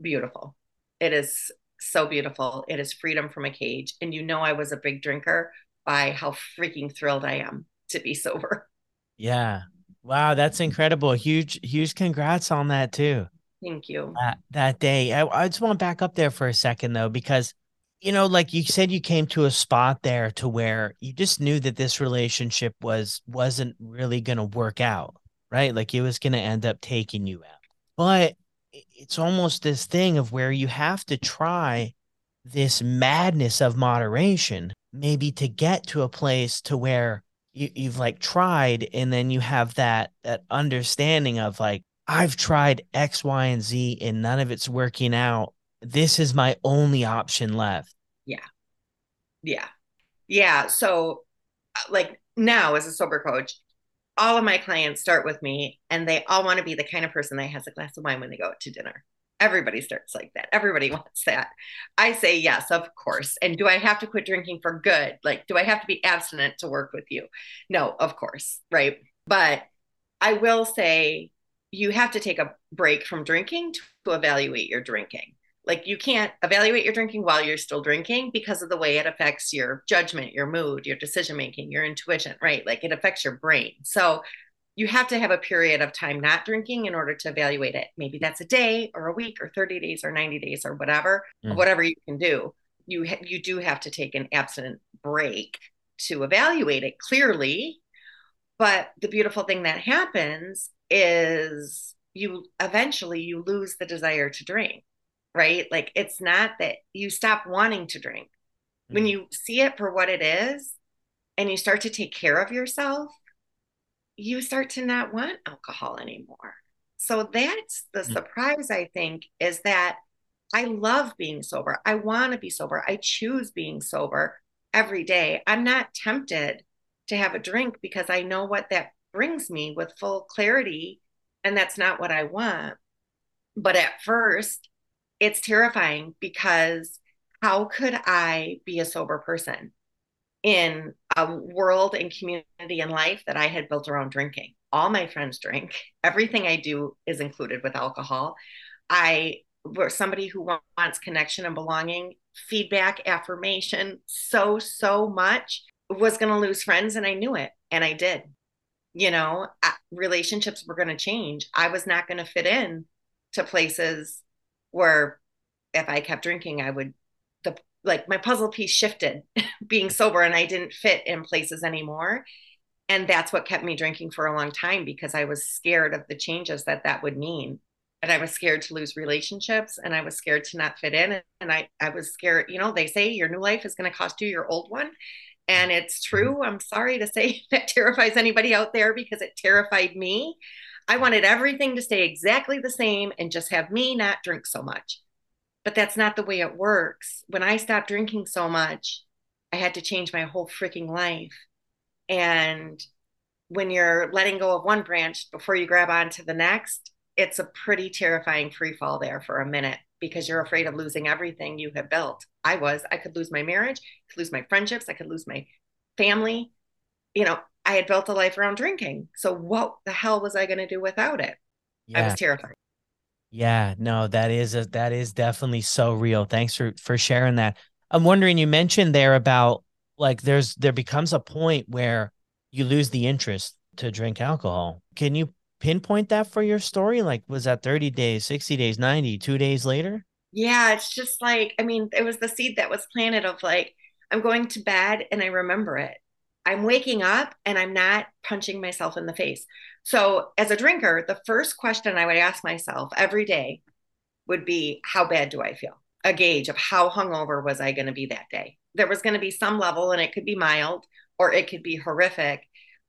S2: beautiful. It is so beautiful. It is freedom from a cage. And you know, I was a big drinker by how freaking thrilled I am to be sober.
S1: Yeah. Wow. That's incredible. Huge, huge congrats on that, too.
S2: Thank you.
S1: That, that day. I, I just want to back up there for a second, though, because you know like you said you came to a spot there to where you just knew that this relationship was wasn't really going to work out right like it was going to end up taking you out but it's almost this thing of where you have to try this madness of moderation maybe to get to a place to where you, you've like tried and then you have that that understanding of like i've tried x y and z and none of it's working out this is my only option left.
S2: Yeah. Yeah. Yeah. So, uh, like now, as a sober coach, all of my clients start with me and they all want to be the kind of person that has a glass of wine when they go out to dinner. Everybody starts like that. Everybody wants that. I say, yes, of course. And do I have to quit drinking for good? Like, do I have to be abstinent to work with you? No, of course. Right. But I will say, you have to take a break from drinking to evaluate your drinking. Like you can't evaluate your drinking while you're still drinking because of the way it affects your judgment your mood your decision making your intuition right? Like it affects your brain. So you have to have a period of time not drinking in order to evaluate it. Maybe that's a day or a week or 30 days or 90 days or whatever mm. whatever you can do. You ha- you do have to take an abstinent break to evaluate it. Clearly but the beautiful thing that happens is you eventually you lose the desire to drink right? Like it's not that you stop wanting to drink. Mm. When you see it for what it is and you start to take care of yourself, you start to not want alcohol anymore. So that's the mm. surprise, I think, is that I love being sober. I want to be sober. I choose being sober every day. I'm not tempted to have a drink because I know what that brings me with full clarity. And that's not what I want. But at first, it's terrifying because how could I be a sober person in a world and community and life that I had built around drinking? All my friends drink. Everything I do is included with alcohol. I were somebody who wants connection and belonging, feedback, affirmation so, so much, was going to lose friends. And I knew it. And I did. You know, relationships were going to change. I was not going to fit in to places where if I kept drinking, I would the like my puzzle piece shifted being sober and I didn't fit in places anymore. And that's what kept me drinking for a long time because I was scared of the changes that that would mean. And I was scared to lose relationships and I was scared to not fit in. And I, I was scared, you know, they say your new life is going to cost you your old one. And it's mm-hmm. true. I'm sorry to say that terrifies anybody out there because it terrified me. I wanted everything to stay exactly the same and just have me not drink so much. But that's not the way it works. When I stopped drinking so much, I had to change my whole freaking life. And when you're letting go of one branch before you grab onto the next, it's a pretty terrifying free fall there for a minute because you're afraid of losing everything you have built. I was. I could lose my marriage, I could lose my friendships, I could lose my family. You know, I had built a life around drinking. So what the hell was I going to do without it? Yeah. I was terrified.
S1: Yeah, no, that is a, that is definitely so real. Thanks for for sharing that. I'm wondering you mentioned there about like there's there becomes a point where you lose the interest to drink alcohol. Can you pinpoint that for your story? Like was that 30 days, 60 days, 90, 2 days later?
S2: Yeah, it's just like I mean, it was the seed that was planted of like I'm going to bed and I remember it. I'm waking up and I'm not punching myself in the face. So, as a drinker, the first question I would ask myself every day would be, How bad do I feel? a gauge of how hungover was I going to be that day. There was going to be some level, and it could be mild or it could be horrific,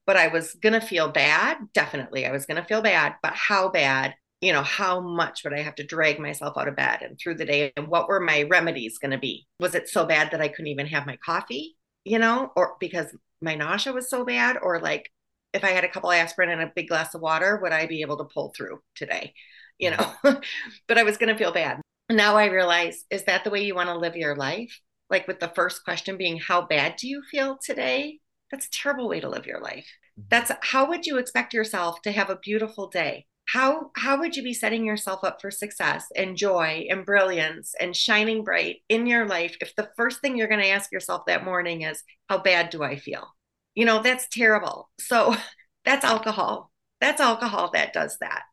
S2: but I was going to feel bad. Definitely, I was going to feel bad, but how bad? You know, how much would I have to drag myself out of bed and through the day? And what were my remedies going to be? Was it so bad that I couldn't even have my coffee, you know, or because my nausea was so bad? Or like if I had a couple aspirin and a big glass of water, would I be able to pull through today? You know, but I was going to feel bad now I realize is that the way you want to live your life? Like with the first question being, how bad do you feel today? That's a terrible way to live your life. Mm-hmm. That's how would you expect yourself to have a beautiful day? How how would you be setting yourself up for success and joy and brilliance and shining bright in your life if the first thing you're going to ask yourself that morning is how bad do I feel? You know, that's terrible. So that's alcohol. That's alcohol that does that.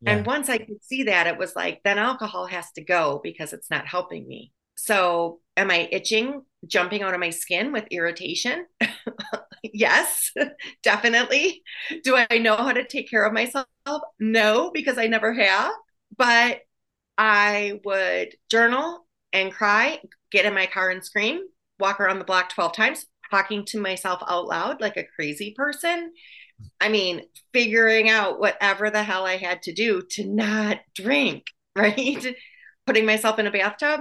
S2: Yeah. And once I could see that, it was like, then alcohol has to go because it's not helping me. So, am I itching, jumping out of my skin with irritation? yes, definitely. Do I know how to take care of myself? No, because I never have. But I would journal and cry, get in my car and scream, walk around the block 12 times, talking to myself out loud like a crazy person. I mean, figuring out whatever the hell I had to do to not drink, right? Putting myself in a bathtub,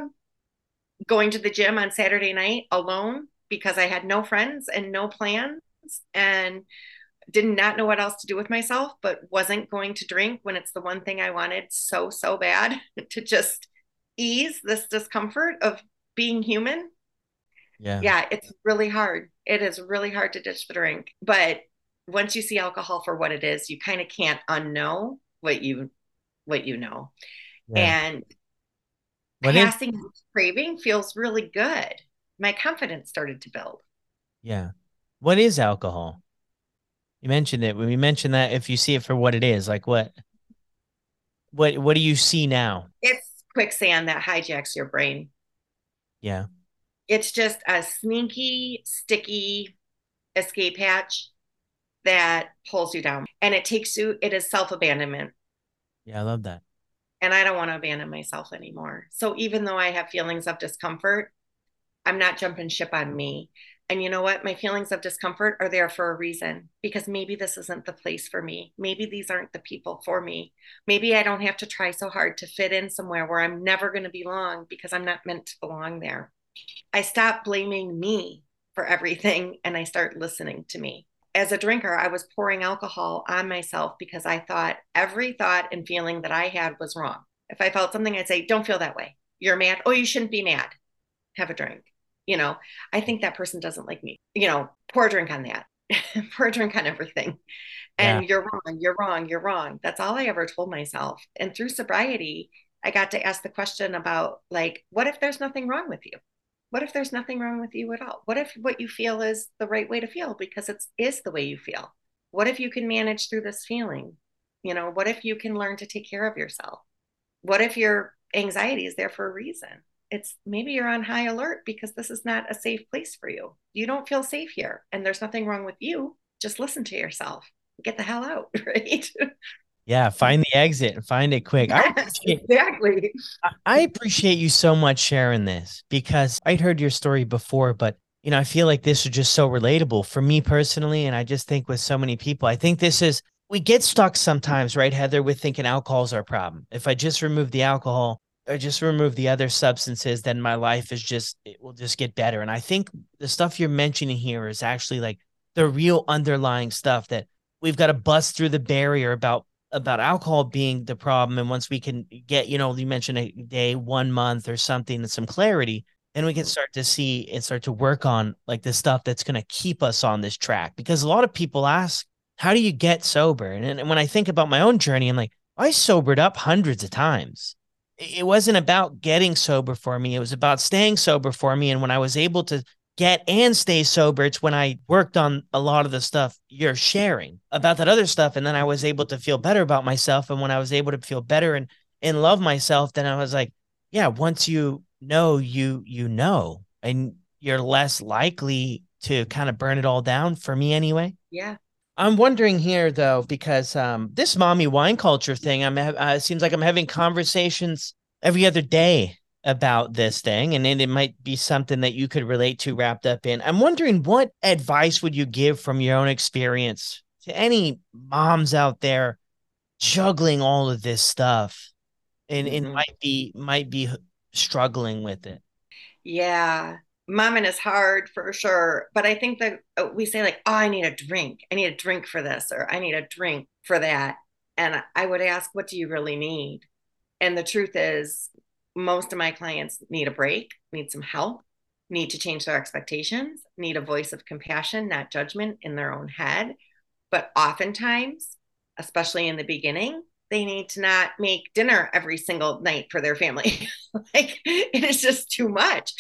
S2: going to the gym on Saturday night alone because I had no friends and no plans and did not know what else to do with myself, but wasn't going to drink when it's the one thing I wanted so, so bad to just ease this discomfort of being human. Yeah. Yeah, it's really hard. It is really hard to ditch the drink. But once you see alcohol for what it is, you kind of can't unknow what you what you know. Yeah. And what passing is- craving feels really good. My confidence started to build.
S1: Yeah. What is alcohol? You mentioned it. When we mentioned that if you see it for what it is, like what what what do you see now?
S2: It's quicksand that hijacks your brain.
S1: Yeah.
S2: It's just a sneaky, sticky escape hatch that pulls you down and it takes you, it is self abandonment.
S1: Yeah, I love that.
S2: And I don't want to abandon myself anymore. So even though I have feelings of discomfort, I'm not jumping ship on me. And you know what? My feelings of discomfort are there for a reason because maybe this isn't the place for me. Maybe these aren't the people for me. Maybe I don't have to try so hard to fit in somewhere where I'm never going to belong because I'm not meant to belong there. I stop blaming me for everything and I start listening to me as a drinker, I was pouring alcohol on myself because I thought every thought and feeling that I had was wrong. If I felt something, I'd say, Don't feel that way. You're mad. Oh, you shouldn't be mad. Have a drink. You know, I think that person doesn't like me. You know, pour a drink on that. pour a drink on everything. And yeah. you're wrong. You're wrong. You're wrong. That's all I ever told myself. And through sobriety, I got to ask the question about, like, what if there's nothing wrong with you? What if there's nothing wrong with you at all? What if what you feel is the right way to feel because it is the way you feel? What if you can manage through this feeling? You know, what if you can learn to take care of yourself? What if your anxiety is there for a reason? It's maybe you're on high alert because this is not a safe place for you. You don't feel safe here and there's nothing wrong with you. Just listen to yourself. Get the hell out, right?
S1: Yeah, find the exit and find it quick.
S2: Yes, I exactly.
S1: I appreciate you so much sharing this because I'd heard your story before, but you know, I feel like this is just so relatable for me personally. And I just think with so many people, I think this is we get stuck sometimes, right, Heather, with thinking alcohol's our problem. If I just remove the alcohol or just remove the other substances, then my life is just it will just get better. And I think the stuff you're mentioning here is actually like the real underlying stuff that we've got to bust through the barrier about about alcohol being the problem and once we can get you know you mentioned a day one month or something and some clarity then we can mm-hmm. start to see and start to work on like the stuff that's going to keep us on this track because a lot of people ask how do you get sober? And, and when i think about my own journey i'm like i sobered up hundreds of times. It wasn't about getting sober for me it was about staying sober for me and when i was able to get and stay sober. It's when I worked on a lot of the stuff you're sharing about that other stuff. And then I was able to feel better about myself. And when I was able to feel better and, and love myself, then I was like, yeah, once you know, you, you know, and you're less likely to kind of burn it all down for me anyway.
S2: Yeah.
S1: I'm wondering here though, because um, this mommy wine culture thing, I'm uh, it seems like I'm having conversations every other day about this thing and it might be something that you could relate to wrapped up in. I'm wondering what advice would you give from your own experience to any moms out there juggling all of this stuff and, mm-hmm. and might be might be struggling with it.
S2: Yeah. Momming is hard for sure. But I think that uh, we say, like, oh, I need a drink. I need a drink for this, or I need a drink for that. And I would ask, what do you really need? And the truth is, most of my clients need a break, need some help, need to change their expectations, need a voice of compassion, not judgment in their own head. But oftentimes, especially in the beginning, they need to not make dinner every single night for their family. like it is just too much.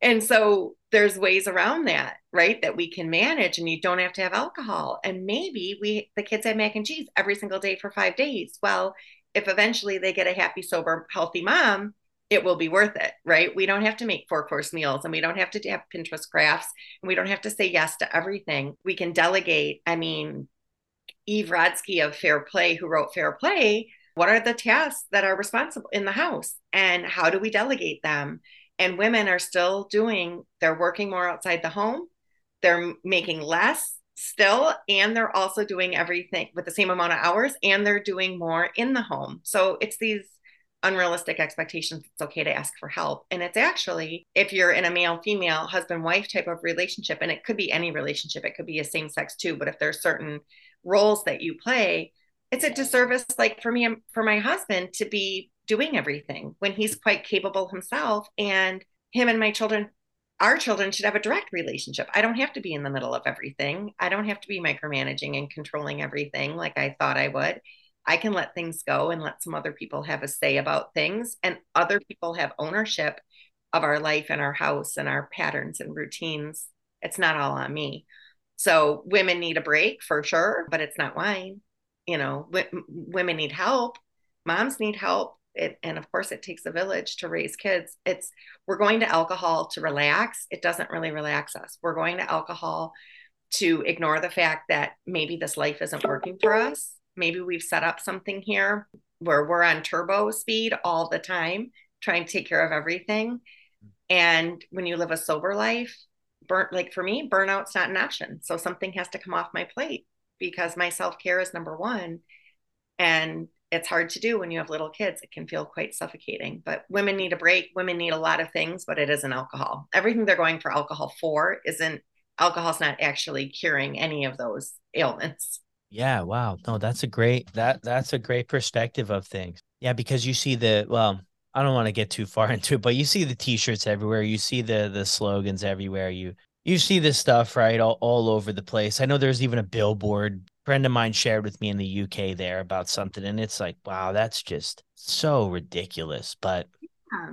S2: And so there's ways around that, right? That we can manage and you don't have to have alcohol. And maybe we the kids have mac and cheese every single day for 5 days. Well, if eventually they get a happy sober healthy mom, it will be worth it, right? We don't have to make four course meals and we don't have to have Pinterest crafts and we don't have to say yes to everything. We can delegate. I mean, Eve Rodsky of Fair Play, who wrote Fair Play, what are the tasks that are responsible in the house and how do we delegate them? And women are still doing, they're working more outside the home, they're making less still, and they're also doing everything with the same amount of hours, and they're doing more in the home. So it's these unrealistic expectations it's okay to ask for help. And it's actually if you're in a male female husband wife type of relationship and it could be any relationship it could be a same sex too but if there's certain roles that you play it's a disservice like for me for my husband to be doing everything when he's quite capable himself and him and my children our children should have a direct relationship. I don't have to be in the middle of everything. I don't have to be micromanaging and controlling everything like i thought i would i can let things go and let some other people have a say about things and other people have ownership of our life and our house and our patterns and routines it's not all on me so women need a break for sure, but it's not wine. You know, w- women need help. Moms need help. It, and of course, it takes a village to raise kids. It's we're going to alcohol to relax. It doesn't really relax us. We're going to alcohol to ignore the fact that maybe this life isn't working for us. Maybe we've set up something here where we're on turbo speed all the time, trying to take care of everything. And when you live a sober life, burnt like for me burnout's not an option. So something has to come off my plate because my self-care is number one. And it's hard to do when you have little kids. It can feel quite suffocating. But women need a break. Women need a lot of things but it isn't alcohol. Everything they're going for alcohol for isn't alcohol's not actually curing any of those ailments
S1: yeah wow no that's a great that that's a great perspective of things yeah because you see the well I don't want to get too far into it, but you see the t-shirts everywhere. You see the the slogans everywhere. You you see this stuff right all, all over the place. I know there's even a billboard friend of mine shared with me in the UK there about something, and it's like, wow, that's just so ridiculous. But
S2: yeah.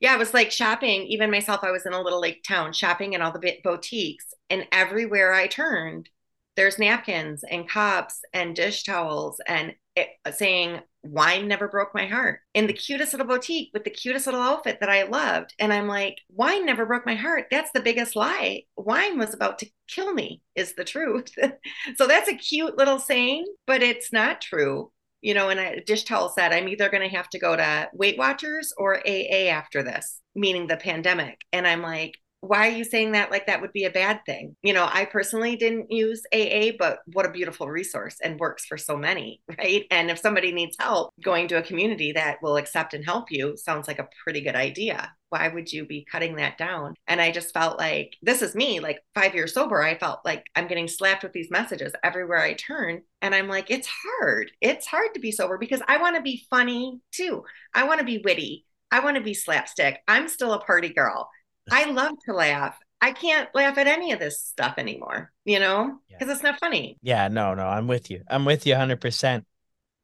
S2: yeah, it was like shopping. Even myself, I was in a little lake town shopping in all the boutiques, and everywhere I turned, there's napkins and cups and dish towels and it, saying wine never broke my heart in the cutest little boutique with the cutest little outfit that I loved. And I'm like, wine never broke my heart. That's the biggest lie. Wine was about to kill me, is the truth. so that's a cute little saying, but it's not true. You know, and a dish towel said, I'm either going to have to go to Weight Watchers or AA after this, meaning the pandemic. And I'm like, why are you saying that like that would be a bad thing? You know, I personally didn't use AA, but what a beautiful resource and works for so many, right? And if somebody needs help, going to a community that will accept and help you sounds like a pretty good idea. Why would you be cutting that down? And I just felt like this is me, like five years sober. I felt like I'm getting slapped with these messages everywhere I turn. And I'm like, it's hard. It's hard to be sober because I want to be funny too. I want to be witty. I want to be slapstick. I'm still a party girl. I love to laugh. I can't laugh at any of this stuff anymore, you know, because yeah. it's not funny.
S1: Yeah, no, no, I'm with you. I'm with you 100%.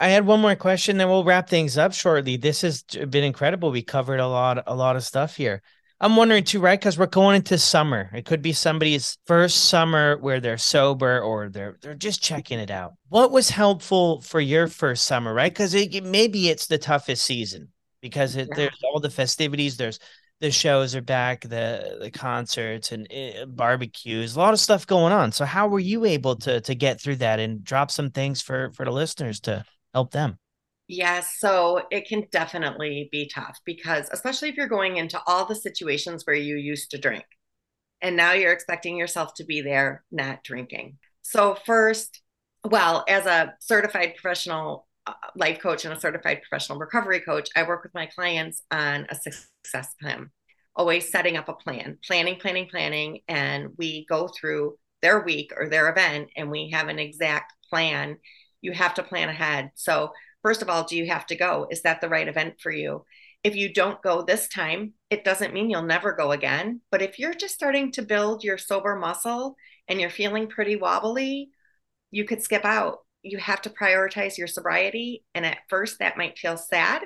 S1: I had one more question, then we'll wrap things up shortly. This has been incredible. We covered a lot, a lot of stuff here. I'm wondering too, right? Because we're going into summer. It could be somebody's first summer where they're sober or they're they're just checking it out. What was helpful for your first summer, right? Because it, maybe it's the toughest season because it, yeah. there's all the festivities. There's the shows are back, the the concerts and uh, barbecues, a lot of stuff going on. So how were you able to to get through that and drop some things for for the listeners to help them?
S2: Yes, so it can definitely be tough because, especially if you're going into all the situations where you used to drink and now you're expecting yourself to be there not drinking. So, first, well, as a certified professional Uh, life coach and a certified professional recovery coach, I work with my clients on a success plan, always setting up a plan, planning, planning, planning. And we go through their week or their event and we have an exact plan. You have to plan ahead. So, first of all, do you have to go? Is that the right event for you? If you don't go this time, it doesn't mean you'll never go again. But if you're just starting to build your sober muscle and you're feeling pretty wobbly, you could skip out. You have to prioritize your sobriety. And at first, that might feel sad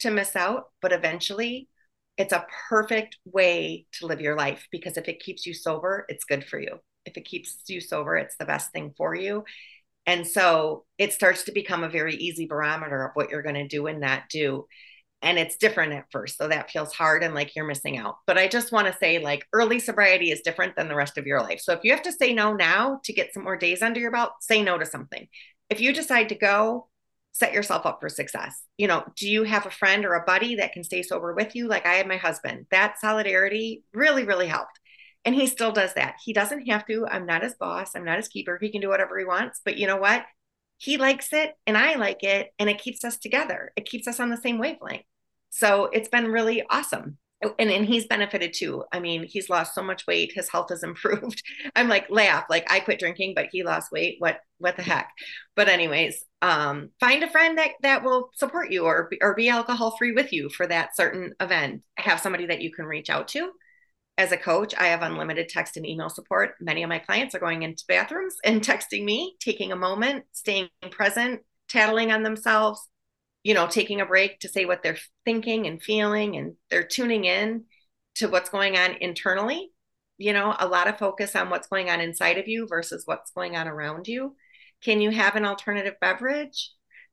S2: to miss out, but eventually, it's a perfect way to live your life because if it keeps you sober, it's good for you. If it keeps you sober, it's the best thing for you. And so it starts to become a very easy barometer of what you're going to do and not do. And it's different at first. So that feels hard and like you're missing out. But I just want to say, like, early sobriety is different than the rest of your life. So if you have to say no now to get some more days under your belt, say no to something. If you decide to go, set yourself up for success. You know, do you have a friend or a buddy that can stay sober with you? Like I had my husband. That solidarity really, really helped. And he still does that. He doesn't have to. I'm not his boss. I'm not his keeper. He can do whatever he wants. But you know what? He likes it and I like it. And it keeps us together. It keeps us on the same wavelength. So it's been really awesome. And, and he's benefited too. I mean, he's lost so much weight. His health has improved. I'm like, laugh, like I quit drinking, but he lost weight. What, what the heck? But anyways, um, find a friend that, that will support you or, or be alcohol free with you for that certain event. Have somebody that you can reach out to as a coach, I have unlimited text and email support. Many of my clients are going into bathrooms and texting me, taking a moment, staying present, tattling on themselves, you know, taking a break to say what they're thinking and feeling, and they're tuning in to what's going on internally. You know, a lot of focus on what's going on inside of you versus what's going on around you. Can you have an alternative beverage?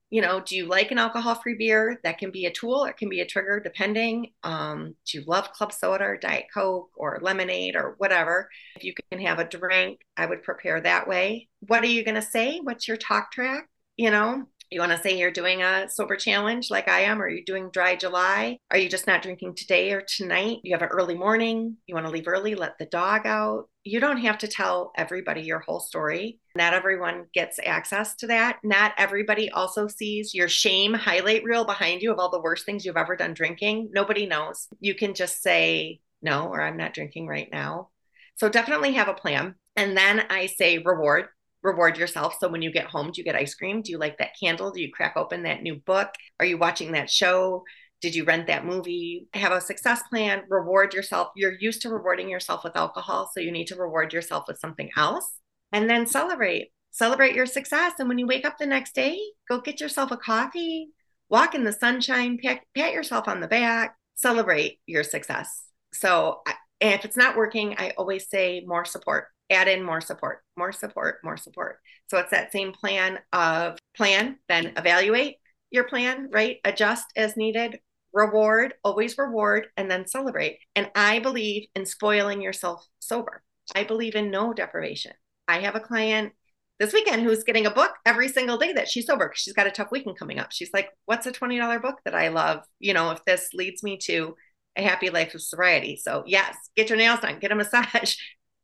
S2: You know, do you like an alcohol free beer? That can be a tool, it can be a trigger depending. Um, do you love club soda or Diet Coke or lemonade or whatever? If you can have a drink, I would prepare that way. What are you going to say? What's your talk track? You know, you want to say you're doing a sober challenge like I am? Are you doing dry July? Are you just not drinking today or tonight? You have an early morning. You want to leave early, let the dog out. You don't have to tell everybody your whole story. Not everyone gets access to that. Not everybody also sees your shame highlight reel behind you of all the worst things you've ever done drinking. Nobody knows. You can just say, no, or I'm not drinking right now. So definitely have a plan. And then I say reward reward yourself. So when you get home, do you get ice cream? Do you like that candle? Do you crack open that new book? Are you watching that show? Did you rent that movie? Have a success plan, reward yourself. You're used to rewarding yourself with alcohol, so you need to reward yourself with something else and then celebrate. Celebrate your success. And when you wake up the next day, go get yourself a coffee, walk in the sunshine, pat, pat yourself on the back, celebrate your success. So if it's not working, I always say more support add in more support, more support, more support. So it's that same plan of plan, then evaluate your plan, right? Adjust as needed, reward, always reward, and then celebrate. And I believe in spoiling yourself sober. I believe in no deprivation. I have a client this weekend who's getting a book every single day that she's sober because she's got a tough weekend coming up. She's like, What's a $20 book that I love? You know, if this leads me to a happy life of sobriety. So, yes, get your nails done, get a massage,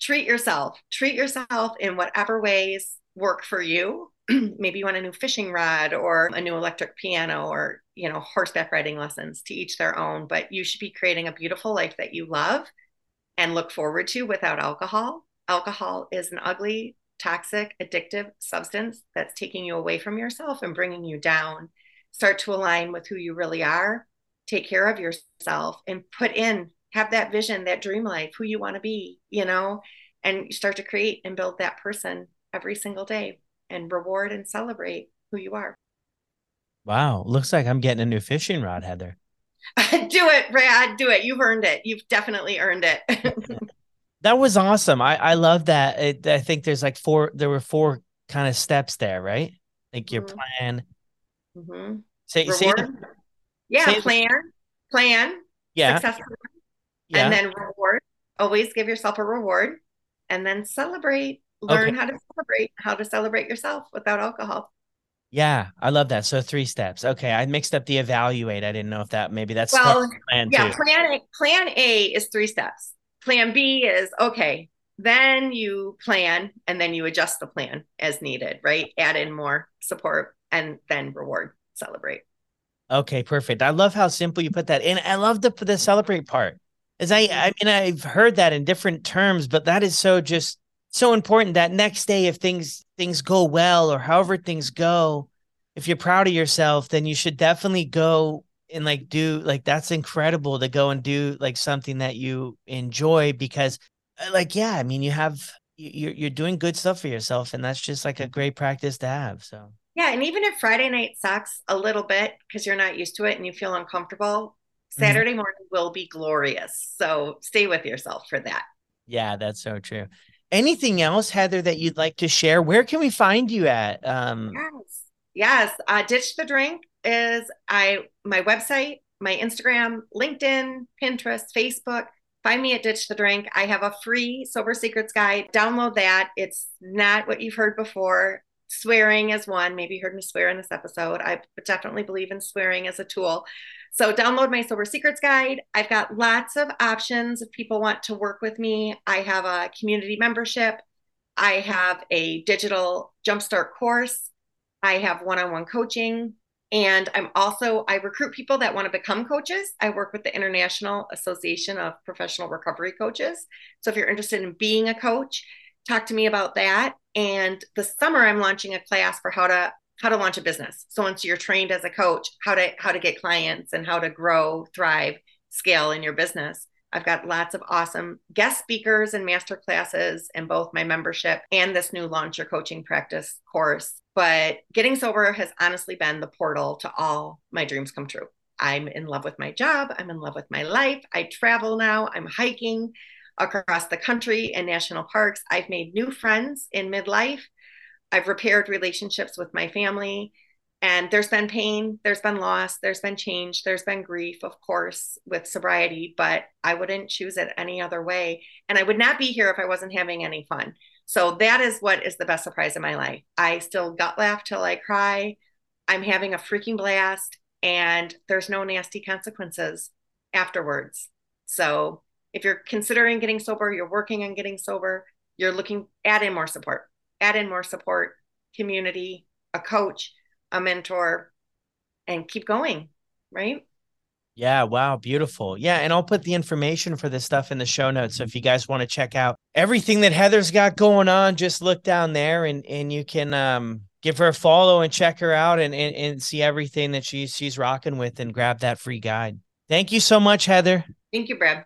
S2: treat yourself, treat yourself in whatever ways work for you. Maybe you want a new fishing rod or a new electric piano or, you know, horseback riding lessons to each their own, but you should be creating a beautiful life that you love and look forward to without alcohol. Alcohol is an ugly, toxic, addictive substance that's taking you away from yourself and bringing you down. Start to align with who you really are. Take care of yourself and put in have that vision, that dream life, who you want to be, you know, and you start to create and build that person every single day and reward and celebrate who you are.
S1: Wow. Looks like I'm getting a new fishing rod, Heather.
S2: do it, Brad. Do it. You've earned it. You've definitely earned it.
S1: that was awesome. I, I love that. It, I think there's like four, there were four kind of steps there, right? Like your mm-hmm. plan. Mm-hmm. Say, say the,
S2: yeah, say plan, the, plan,
S1: yeah. Success
S2: yeah. and then reward. Always give yourself a reward and then celebrate. Learn okay. how to celebrate, how to celebrate yourself without alcohol.
S1: Yeah, I love that. So three steps. Okay, I mixed up the evaluate. I didn't know if that maybe that's
S2: well, plan yeah. Too. Plan A, plan A is three steps. Plan B is okay. Then you plan and then you adjust the plan as needed. Right, add in more support and then reward, celebrate.
S1: Okay, perfect. I love how simple you put that, and I love the the celebrate part. As I, I mean, I've heard that in different terms, but that is so just so important. That next day, if things things go well or however things go, if you're proud of yourself, then you should definitely go and like do like that's incredible to go and do like something that you enjoy because, uh, like, yeah, I mean, you have you're you're doing good stuff for yourself, and that's just like a great practice to have. So
S2: yeah, and even if Friday night sucks a little bit because you're not used to it and you feel uncomfortable. Saturday mm-hmm. morning will be glorious. So stay with yourself for that.
S1: Yeah, that's so true. Anything else, Heather, that you'd like to share? Where can we find you at? Um,
S2: yes, yes. Uh, Ditch the Drink is I my website, my Instagram, LinkedIn, Pinterest, Facebook. Find me at Ditch the Drink. I have a free sober secrets guide. Download that. It's not what you've heard before swearing as one. Maybe you heard me swear in this episode. I definitely believe in swearing as a tool. So download my Sober Secrets Guide. I've got lots of options if people want to work with me. I have a community membership. I have a digital jumpstart course. I have one-on-one coaching. And I'm also, I recruit people that want to become coaches. I work with the International Association of Professional Recovery Coaches. So if you're interested in being a coach, talk to me about that. And this summer, I'm launching a class for how to how to launch a business. So once you're trained as a coach, how to how to get clients and how to grow, thrive, scale in your business. I've got lots of awesome guest speakers and master classes in both my membership and this new launch your coaching practice course. But getting sober has honestly been the portal to all my dreams come true. I'm in love with my job. I'm in love with my life. I travel now. I'm hiking across the country and national parks. I've made new friends in midlife. I've repaired relationships with my family. And there's been pain, there's been loss, there's been change, there's been grief, of course, with sobriety, but I wouldn't choose it any other way. And I would not be here if I wasn't having any fun. So that is what is the best surprise in my life. I still gut laugh till I cry. I'm having a freaking blast, and there's no nasty consequences afterwards. So if you're considering getting sober, you're working on getting sober, you're looking, add in more support, add in more support, community, a coach, a mentor, and keep going, right?
S1: Yeah, wow, beautiful. Yeah, and I'll put the information for this stuff in the show notes. So if you guys want to check out everything that Heather's got going on, just look down there and and you can um give her a follow and check her out and and, and see everything that she's she's rocking with and grab that free guide. Thank you so much, Heather.
S2: Thank you, Brad.